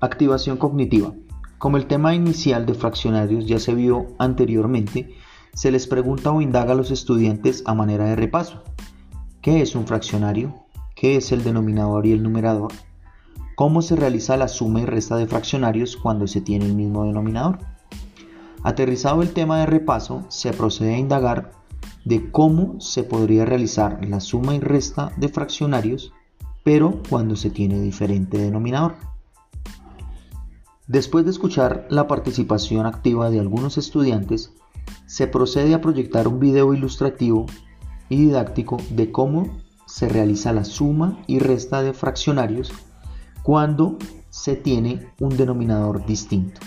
Activación cognitiva. Como el tema inicial de fraccionarios ya se vio anteriormente, se les pregunta o indaga a los estudiantes a manera de repaso. ¿Qué es un fraccionario? ¿Qué es el denominador y el numerador? ¿Cómo se realiza la suma y resta de fraccionarios cuando se tiene el mismo denominador? Aterrizado el tema de repaso, se procede a indagar de cómo se podría realizar la suma y resta de fraccionarios, pero cuando se tiene diferente denominador. Después de escuchar la participación activa de algunos estudiantes, se procede a proyectar un video ilustrativo y didáctico de cómo se realiza la suma y resta de fraccionarios cuando se tiene un denominador distinto.